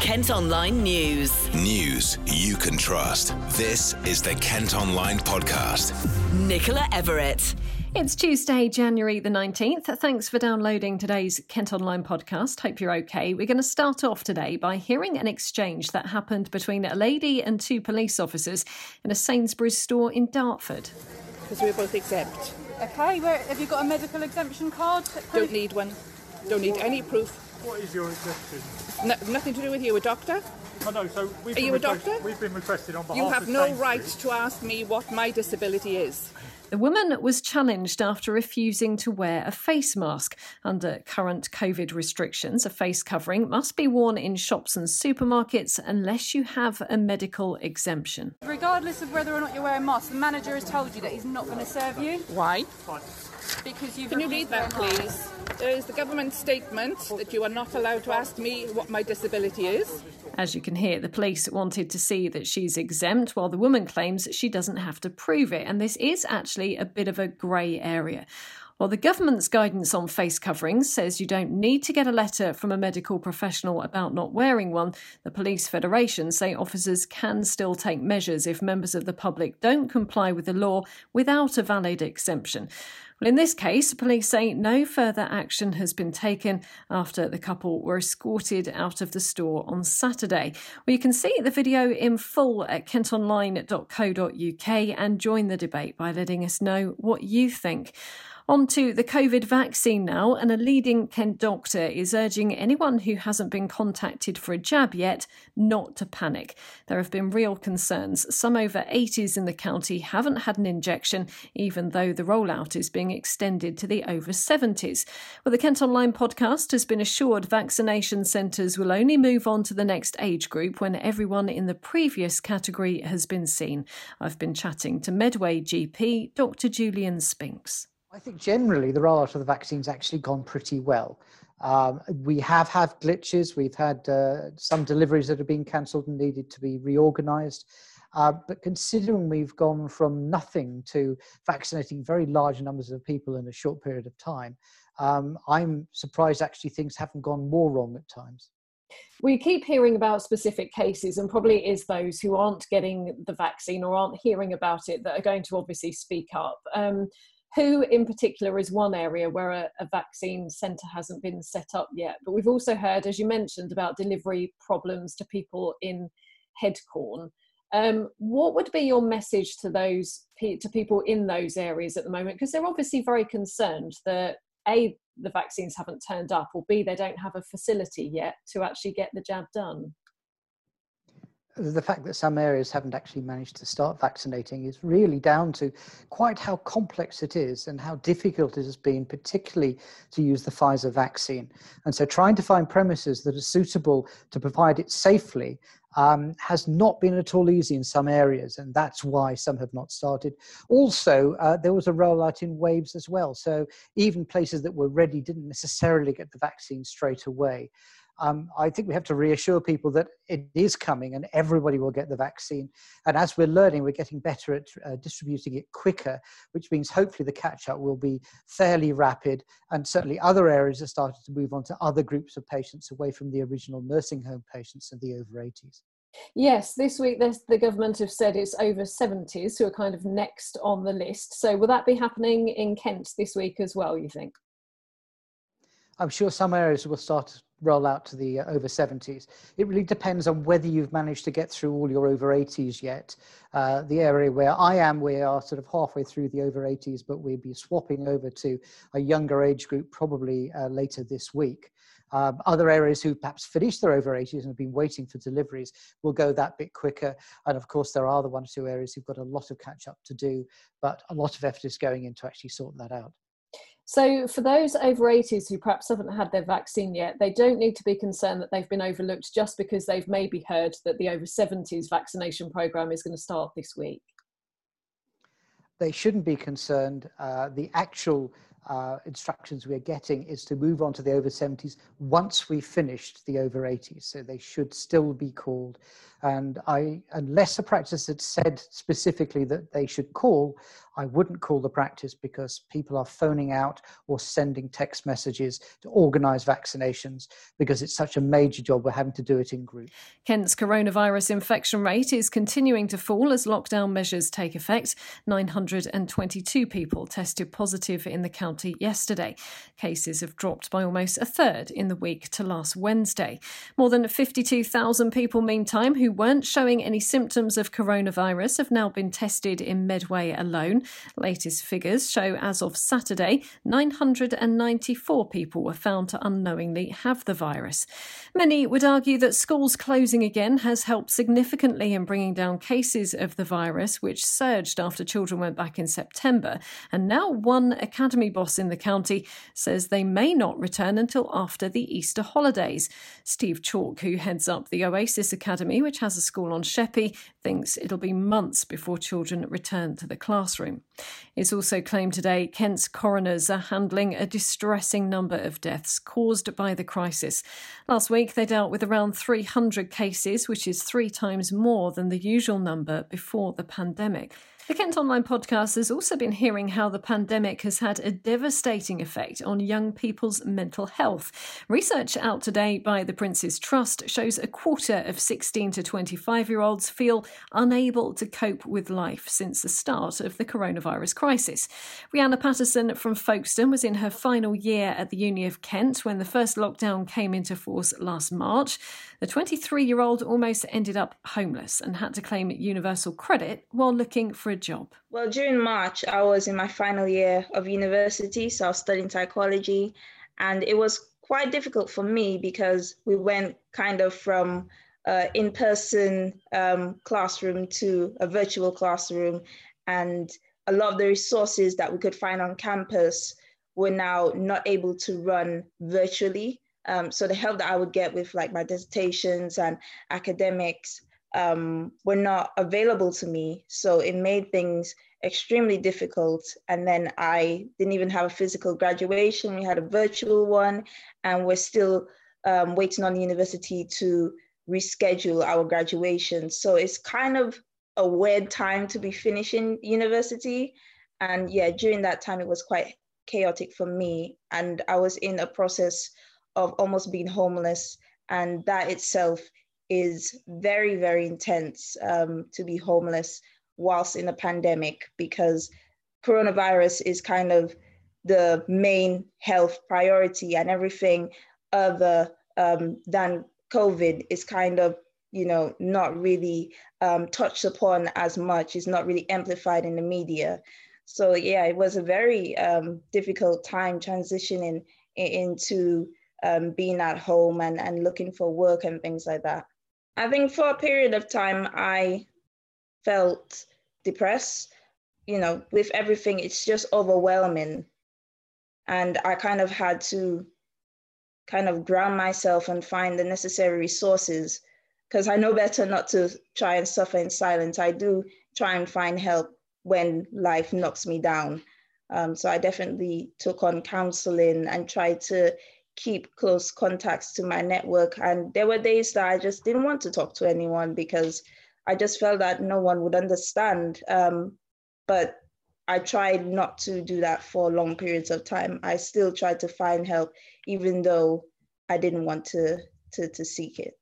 Kent Online News. News you can trust. This is the Kent Online Podcast. Nicola Everett. It's Tuesday, January the 19th. Thanks for downloading today's Kent Online podcast. Hope you're okay. We're going to start off today by hearing an exchange that happened between a lady and two police officers in a Sainsbury's store in Dartford. Because we're both exempt. Okay, where, have you got a medical exemption card? Don't need one. Don't need any proof. What is your exemption? No, nothing to do with you, a doctor. Oh, I know, so we've Are you a doctor? We've been requested on behalf of You have of no Sainsbury's. right to ask me what my disability is. The woman was challenged after refusing to wear a face mask. Under current COVID restrictions, a face covering must be worn in shops and supermarkets unless you have a medical exemption. Regardless of whether or not you're wearing a mask, the manager has told you that he's not going to serve you Why? Because you've Can you read that, to wear a mask. please? There is the government statement that you are not allowed to ask me what my disability is. As you can hear, the police wanted to see that she's exempt, while the woman claims she doesn't have to prove it. And this is actually a bit of a grey area. While the government's guidance on face coverings says you don't need to get a letter from a medical professional about not wearing one, the Police Federation say officers can still take measures if members of the public don't comply with the law without a valid exemption. Well, in this case, police say no further action has been taken after the couple were escorted out of the store on Saturday. Well, you can see the video in full at kentonline.co.uk and join the debate by letting us know what you think. On to the COVID vaccine now, and a leading Kent doctor is urging anyone who hasn't been contacted for a jab yet not to panic. There have been real concerns. Some over 80s in the county haven't had an injection, even though the rollout is being extended to the over 70s. Well, the Kent Online podcast has been assured vaccination centres will only move on to the next age group when everyone in the previous category has been seen. I've been chatting to Medway GP, Dr. Julian Spinks. I think generally the rollout of the vaccine's actually gone pretty well. Um, we have had glitches. We've had uh, some deliveries that have been cancelled and needed to be reorganised. Uh, but considering we've gone from nothing to vaccinating very large numbers of people in a short period of time, um, I'm surprised actually things haven't gone more wrong at times. We keep hearing about specific cases, and probably is those who aren't getting the vaccine or aren't hearing about it that are going to obviously speak up. Um, who in particular is one area where a, a vaccine centre hasn't been set up yet. But we've also heard, as you mentioned, about delivery problems to people in Headcorn. Um, what would be your message to those to people in those areas at the moment? Because they're obviously very concerned that a the vaccines haven't turned up, or b they don't have a facility yet to actually get the jab done. The fact that some areas haven't actually managed to start vaccinating is really down to quite how complex it is and how difficult it has been, particularly to use the Pfizer vaccine. And so, trying to find premises that are suitable to provide it safely um, has not been at all easy in some areas, and that's why some have not started. Also, uh, there was a rollout in waves as well, so even places that were ready didn't necessarily get the vaccine straight away. Um, I think we have to reassure people that it is coming and everybody will get the vaccine. And as we're learning, we're getting better at uh, distributing it quicker, which means hopefully the catch up will be fairly rapid. And certainly other areas have started to move on to other groups of patients away from the original nursing home patients and the over 80s. Yes, this week the government have said it's over 70s who are kind of next on the list. So will that be happening in Kent this week as well, you think? I'm sure some areas will start to roll out to the uh, over 70s. It really depends on whether you've managed to get through all your over 80s yet. Uh, the area where I am, we are sort of halfway through the over 80s, but we'll be swapping over to a younger age group probably uh, later this week. Um, other areas who perhaps finished their over 80s and have been waiting for deliveries will go that bit quicker. And of course, there are the one or two areas who've got a lot of catch up to do, but a lot of effort is going in to actually sort that out. So, for those over 80s who perhaps haven't had their vaccine yet, they don't need to be concerned that they've been overlooked just because they've maybe heard that the over 70s vaccination programme is going to start this week. They shouldn't be concerned. Uh, the actual uh, instructions we're getting is to move on to the over 70s once we've finished the over 80s. So they should still be called. And I, unless a practice had said specifically that they should call, I wouldn't call the practice because people are phoning out or sending text messages to organise vaccinations because it's such a major job. We're having to do it in groups. Kent's coronavirus infection rate is continuing to fall as lockdown measures take effect. 922 people tested positive in the county yesterday. Cases have dropped by almost a third in the week to last Wednesday. More than 52,000 people, meantime, who weren't showing any symptoms of coronavirus have now been tested in Medway alone. Latest figures show as of Saturday, 994 people were found to unknowingly have the virus. Many would argue that schools closing again has helped significantly in bringing down cases of the virus, which surged after children went back in September. And now one academy boss in the county says they may not return until after the Easter holidays. Steve Chalke, who heads up the Oasis Academy, which has a school on Sheppey, thinks it'll be months before children return to the classroom. It's also claimed today Kent's coroners are handling a distressing number of deaths caused by the crisis. Last week, they dealt with around 300 cases, which is three times more than the usual number before the pandemic. The Kent Online podcast has also been hearing how the pandemic has had a devastating effect on young people's mental health. Research out today by the Prince's Trust shows a quarter of 16 to 25 year olds feel unable to cope with life since the start of the coronavirus crisis. Rihanna Patterson from Folkestone was in her final year at the Uni of Kent when the first lockdown came into force last March. The 23 year old almost ended up homeless and had to claim universal credit while looking for a job? Well, during March, I was in my final year of university, so I was studying psychology, and it was quite difficult for me because we went kind of from uh, in-person um, classroom to a virtual classroom, and a lot of the resources that we could find on campus were now not able to run virtually. Um, so the help that I would get with like my dissertations and academics um, were not available to me. So it made things extremely difficult. And then I didn't even have a physical graduation. We had a virtual one, and we're still um, waiting on the university to reschedule our graduation. So it's kind of a weird time to be finishing university. And yeah, during that time, it was quite chaotic for me. And I was in a process of almost being homeless. And that itself is very, very intense um, to be homeless whilst in a pandemic because coronavirus is kind of the main health priority and everything other um, than COVID is kind of, you know, not really um, touched upon as much, is not really amplified in the media. So yeah, it was a very um, difficult time transitioning into um, being at home and, and looking for work and things like that. I think for a period of time, I felt depressed. You know, with everything, it's just overwhelming. And I kind of had to kind of ground myself and find the necessary resources because I know better not to try and suffer in silence. I do try and find help when life knocks me down. Um, so I definitely took on counseling and tried to keep close contacts to my network. And there were days that I just didn't want to talk to anyone because I just felt that no one would understand. Um, but I tried not to do that for long periods of time. I still tried to find help, even though I didn't want to, to, to seek it.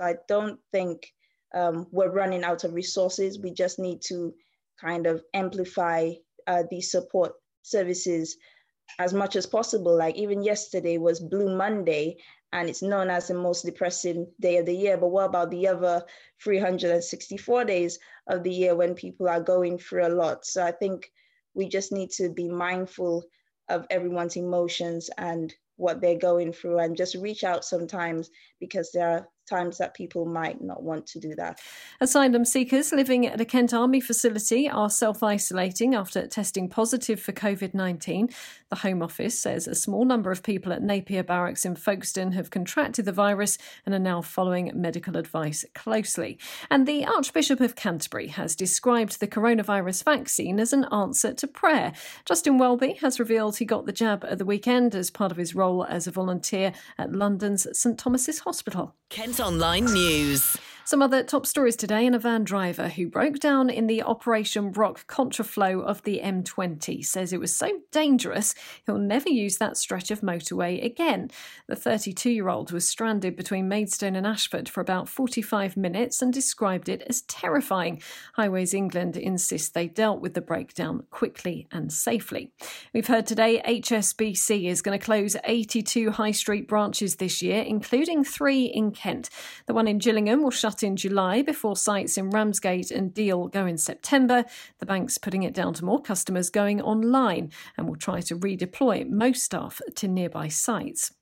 I don't think um, we're running out of resources. We just need to kind of amplify uh, these support services as much as possible. Like even yesterday was Blue Monday, and it's known as the most depressing day of the year. But what about the other 364 days of the year when people are going through a lot? So I think we just need to be mindful of everyone's emotions and what they're going through and just reach out sometimes because there are times that people might not want to do that. Asylum seekers living at a Kent Army facility are self isolating after testing positive for COVID 19. The Home Office says a small number of people at Napier Barracks in Folkestone have contracted the virus and are now following medical advice closely. And the Archbishop of Canterbury has described the coronavirus vaccine as an answer to prayer. Justin Welby has revealed he got the jab at the weekend as part of his role as a volunteer at London's St Thomas's Hospital. Kent Online News. Some other top stories today and a van driver who broke down in the Operation Brock contraflow of the M20 says it was so dangerous he'll never use that stretch of motorway again. The 32 year old was stranded between Maidstone and Ashford for about 45 minutes and described it as terrifying. Highways England insists they dealt with the breakdown quickly and safely. We've heard today HSBC is going to close 82 high street branches this year, including three in Kent. The one in Gillingham will shut in July before sites in Ramsgate and Deal go in September. The bank's putting it down to more customers going online and will try to redeploy most staff to nearby sites.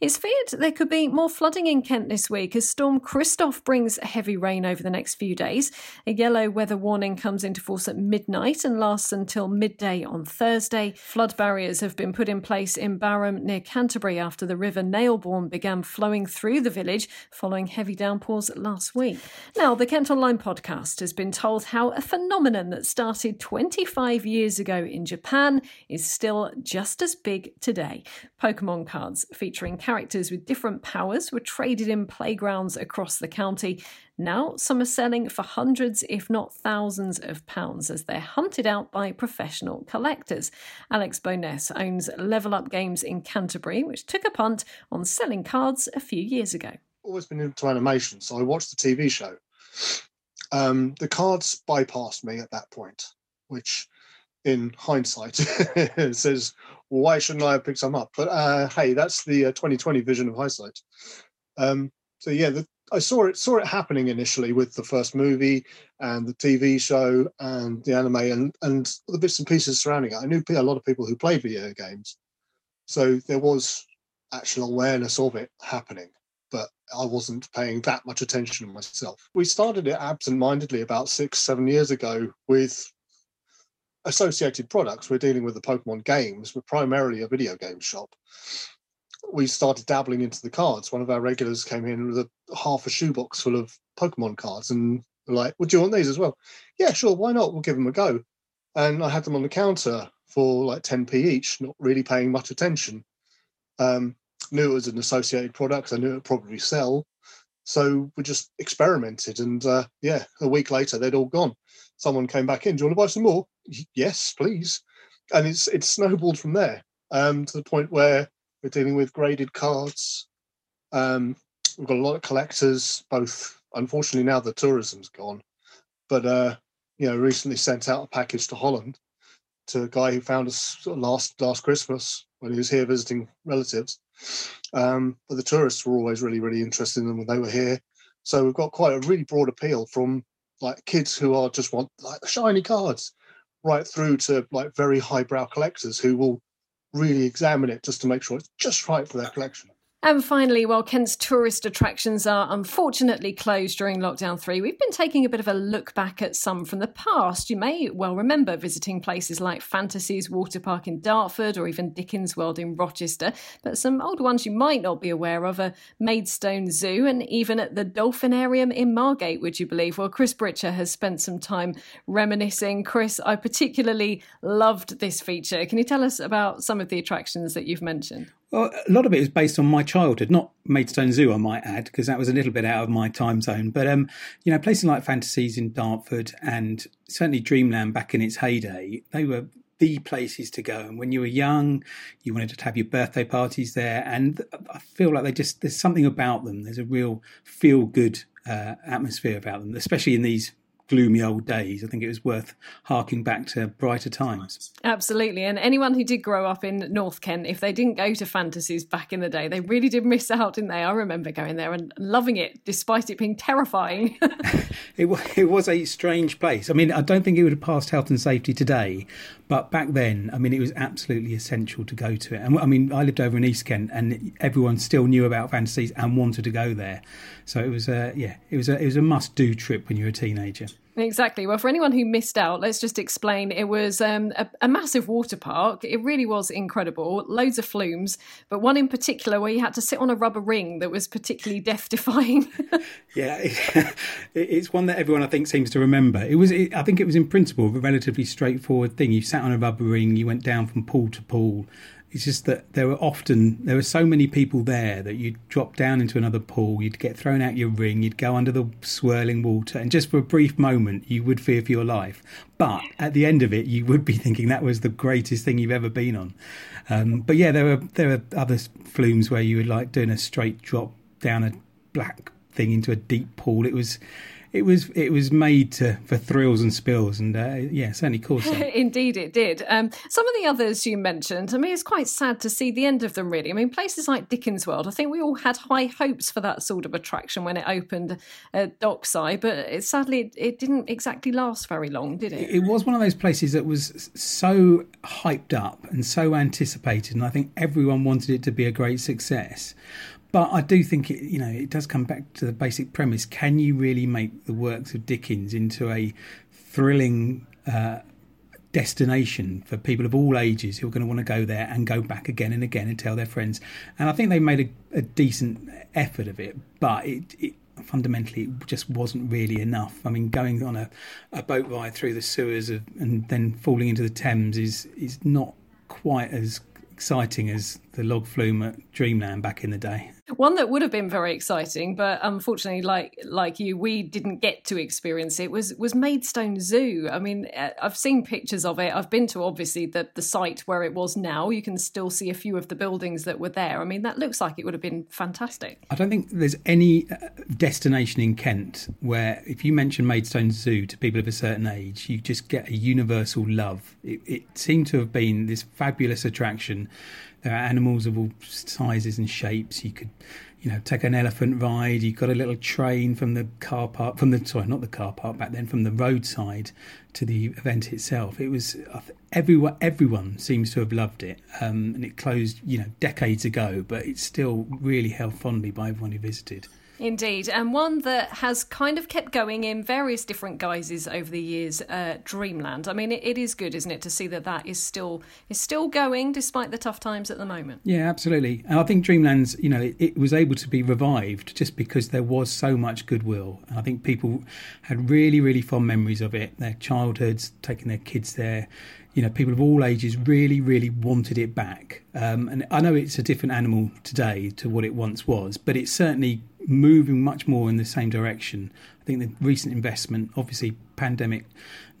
It's feared there could be more flooding in Kent this week as Storm Christoph brings heavy rain over the next few days. A yellow weather warning comes into force at midnight and lasts until midday on Thursday. Flood barriers have been put in place in Barham near Canterbury after the river Nailbourne began flowing through the village following heavy downpours last week. Now, the Kent Online podcast has been told how a phenomenon that started 25 years ago in Japan is still just as big today. Pokemon cards feature featuring characters with different powers were traded in playgrounds across the county. Now, some are selling for hundreds, if not thousands, of pounds as they're hunted out by professional collectors. Alex Boness owns Level Up Games in Canterbury, which took a punt on selling cards a few years ago. Always been into animation, so I watched the TV show. Um, the cards bypassed me at that point, which in hindsight says why shouldn't I have picked some up? But uh, hey, that's the uh, 2020 vision of hindsight. Um, so yeah, the, I saw it saw it happening initially with the first movie and the TV show and the anime and and the bits and pieces surrounding it. I knew a lot of people who played video games, so there was actual awareness of it happening. But I wasn't paying that much attention myself. We started it absent-mindedly about six, seven years ago with associated products. We're dealing with the Pokemon games. We're primarily a video game shop. We started dabbling into the cards. One of our regulars came in with a half a shoebox full of Pokemon cards, and like, "Would you want these as well?" Yeah, sure. Why not? We'll give them a go. And I had them on the counter for like 10p each, not really paying much attention. Um, knew it was an associated product. I knew it would probably sell. So we just experimented, and uh, yeah, a week later they'd all gone. Someone came back in. Do you want to buy some more? Yes, please. And it's it's snowballed from there um, to the point where we're dealing with graded cards. Um, we've got a lot of collectors. Both, unfortunately, now the tourism's gone, but uh, you know, recently sent out a package to Holland to a guy who found us last last Christmas when he was here visiting relatives. Um, but the tourists were always really, really interested in them when they were here. So we've got quite a really broad appeal from like kids who are just want like shiny cards, right through to like very highbrow collectors who will really examine it just to make sure it's just right for their collection. And finally, while Kent's tourist attractions are unfortunately closed during lockdown three, we've been taking a bit of a look back at some from the past. You may well remember visiting places like Fantasies Water Park in Dartford or even Dickens World in Rochester. But some old ones you might not be aware of are Maidstone Zoo and even at the Dolphinarium in Margate, would you believe? Well, Chris Britcher has spent some time reminiscing. Chris, I particularly loved this feature. Can you tell us about some of the attractions that you've mentioned? Well, a lot of it is based on my childhood, not Maidstone Zoo, I might add, because that was a little bit out of my time zone. But um, you know, places like Fantasies in Dartford and certainly Dreamland back in its heyday, they were the places to go. And when you were young, you wanted to have your birthday parties there. And I feel like they just there's something about them. There's a real feel good uh, atmosphere about them, especially in these gloomy old days. I think it was worth harking back to brighter times. Absolutely. And anyone who did grow up in North Kent, if they didn't go to fantasies back in the day, they really did miss out, didn't they? I remember going there and loving it, despite it being terrifying. it, was, it was a strange place. I mean, I don't think it would have passed health and safety today, but back then, I mean, it was absolutely essential to go to it. And I mean, I lived over in East Kent, and everyone still knew about fantasies and wanted to go there. So it was a yeah, it was a it was a must do trip when you were a teenager. Exactly. Well, for anyone who missed out, let's just explain. It was um, a, a, massive water park. It really was incredible. Loads of flumes, but one in particular where you had to sit on a rubber ring that was particularly death defying. yeah, it, it's one that everyone I think seems to remember. It was, it, I think, it was in principle a relatively straightforward thing. You sat on a rubber ring, you went down from pool to pool It's just that there were often there were so many people there that you'd drop down into another pool, you'd get thrown out your ring, you'd go under the swirling water, and just for a brief moment you would fear for your life. But at the end of it, you would be thinking that was the greatest thing you've ever been on. Um, but yeah, there were there were other flumes where you were like doing a straight drop down a black thing into a deep pool. It was it was it was made to, for thrills and spills, and uh, yeah, certainly caused some. Indeed, it did. Um, some of the others you mentioned, I mean, it's quite sad to see the end of them. Really, I mean, places like Dickens World. I think we all had high hopes for that sort of attraction when it opened at Dockside, but it, sadly, it didn't exactly last very long, did it? It was one of those places that was so hyped up and so anticipated, and I think everyone wanted it to be a great success. But I do think it, you know, it does come back to the basic premise: can you really make the works of Dickens into a thrilling uh, destination for people of all ages who are going to want to go there and go back again and again and tell their friends? And I think they made a, a decent effort of it, but it, it fundamentally it just wasn't really enough. I mean, going on a, a boat ride through the sewers of, and then falling into the Thames is is not quite as exciting as the log flume at Dreamland back in the day. One that would have been very exciting, but unfortunately, like like you, we didn't get to experience it. Was was Maidstone Zoo? I mean, uh, I've seen pictures of it. I've been to obviously the the site where it was now. You can still see a few of the buildings that were there. I mean, that looks like it would have been fantastic. I don't think there's any uh, destination in Kent where, if you mention Maidstone Zoo to people of a certain age, you just get a universal love. It, it seemed to have been this fabulous attraction there are animals of all sizes and shapes. You could, you know, take an elephant ride. You got a little train from the car park, from the sorry, not the car park back then, from the roadside to the event itself. It was everyone. Everyone seems to have loved it, um, and it closed, you know, decades ago, but it's still really held fondly by everyone who visited. Indeed, and one that has kind of kept going in various different guises over the years. Uh, Dreamland. I mean, it, it is good, isn't it, to see that that is still is still going despite the tough times at the moment. Yeah, absolutely. And I think Dreamland's, you know, it, it was able to be revived just because there was so much goodwill, and I think people had really, really fond memories of it. Their childhoods, taking their kids there you know, people of all ages really, really wanted it back. Um, and I know it's a different animal today to what it once was, but it certainly moving much more in the same direction. I think the recent investment, obviously pandemic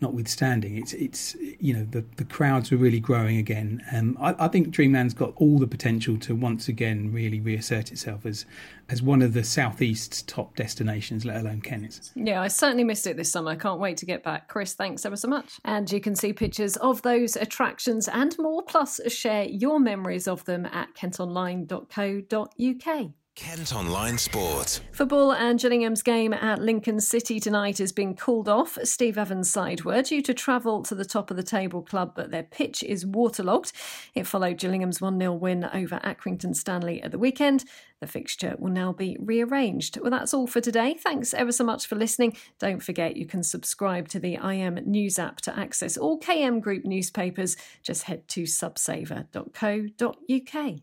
notwithstanding, it's it's you know the the crowds are really growing again. Um, I, I, think Dreamland's got all the potential to once again really reassert itself as as one of the southeast's top destinations, let alone Kent's. Yeah, I certainly missed it this summer. I can't wait to get back. Chris, thanks ever so much. And you can see pictures of those attractions and more, plus share your memories of them at kentonline.co.uk. Kent Online Sport. Football and Gillingham's game at Lincoln City tonight has been called off. Steve Evans' side were due to travel to the top of the table club, but their pitch is waterlogged. It followed Gillingham's 1 0 win over Accrington Stanley at the weekend. The fixture will now be rearranged. Well, that's all for today. Thanks ever so much for listening. Don't forget you can subscribe to the IM News app to access all KM Group newspapers. Just head to subsaver.co.uk.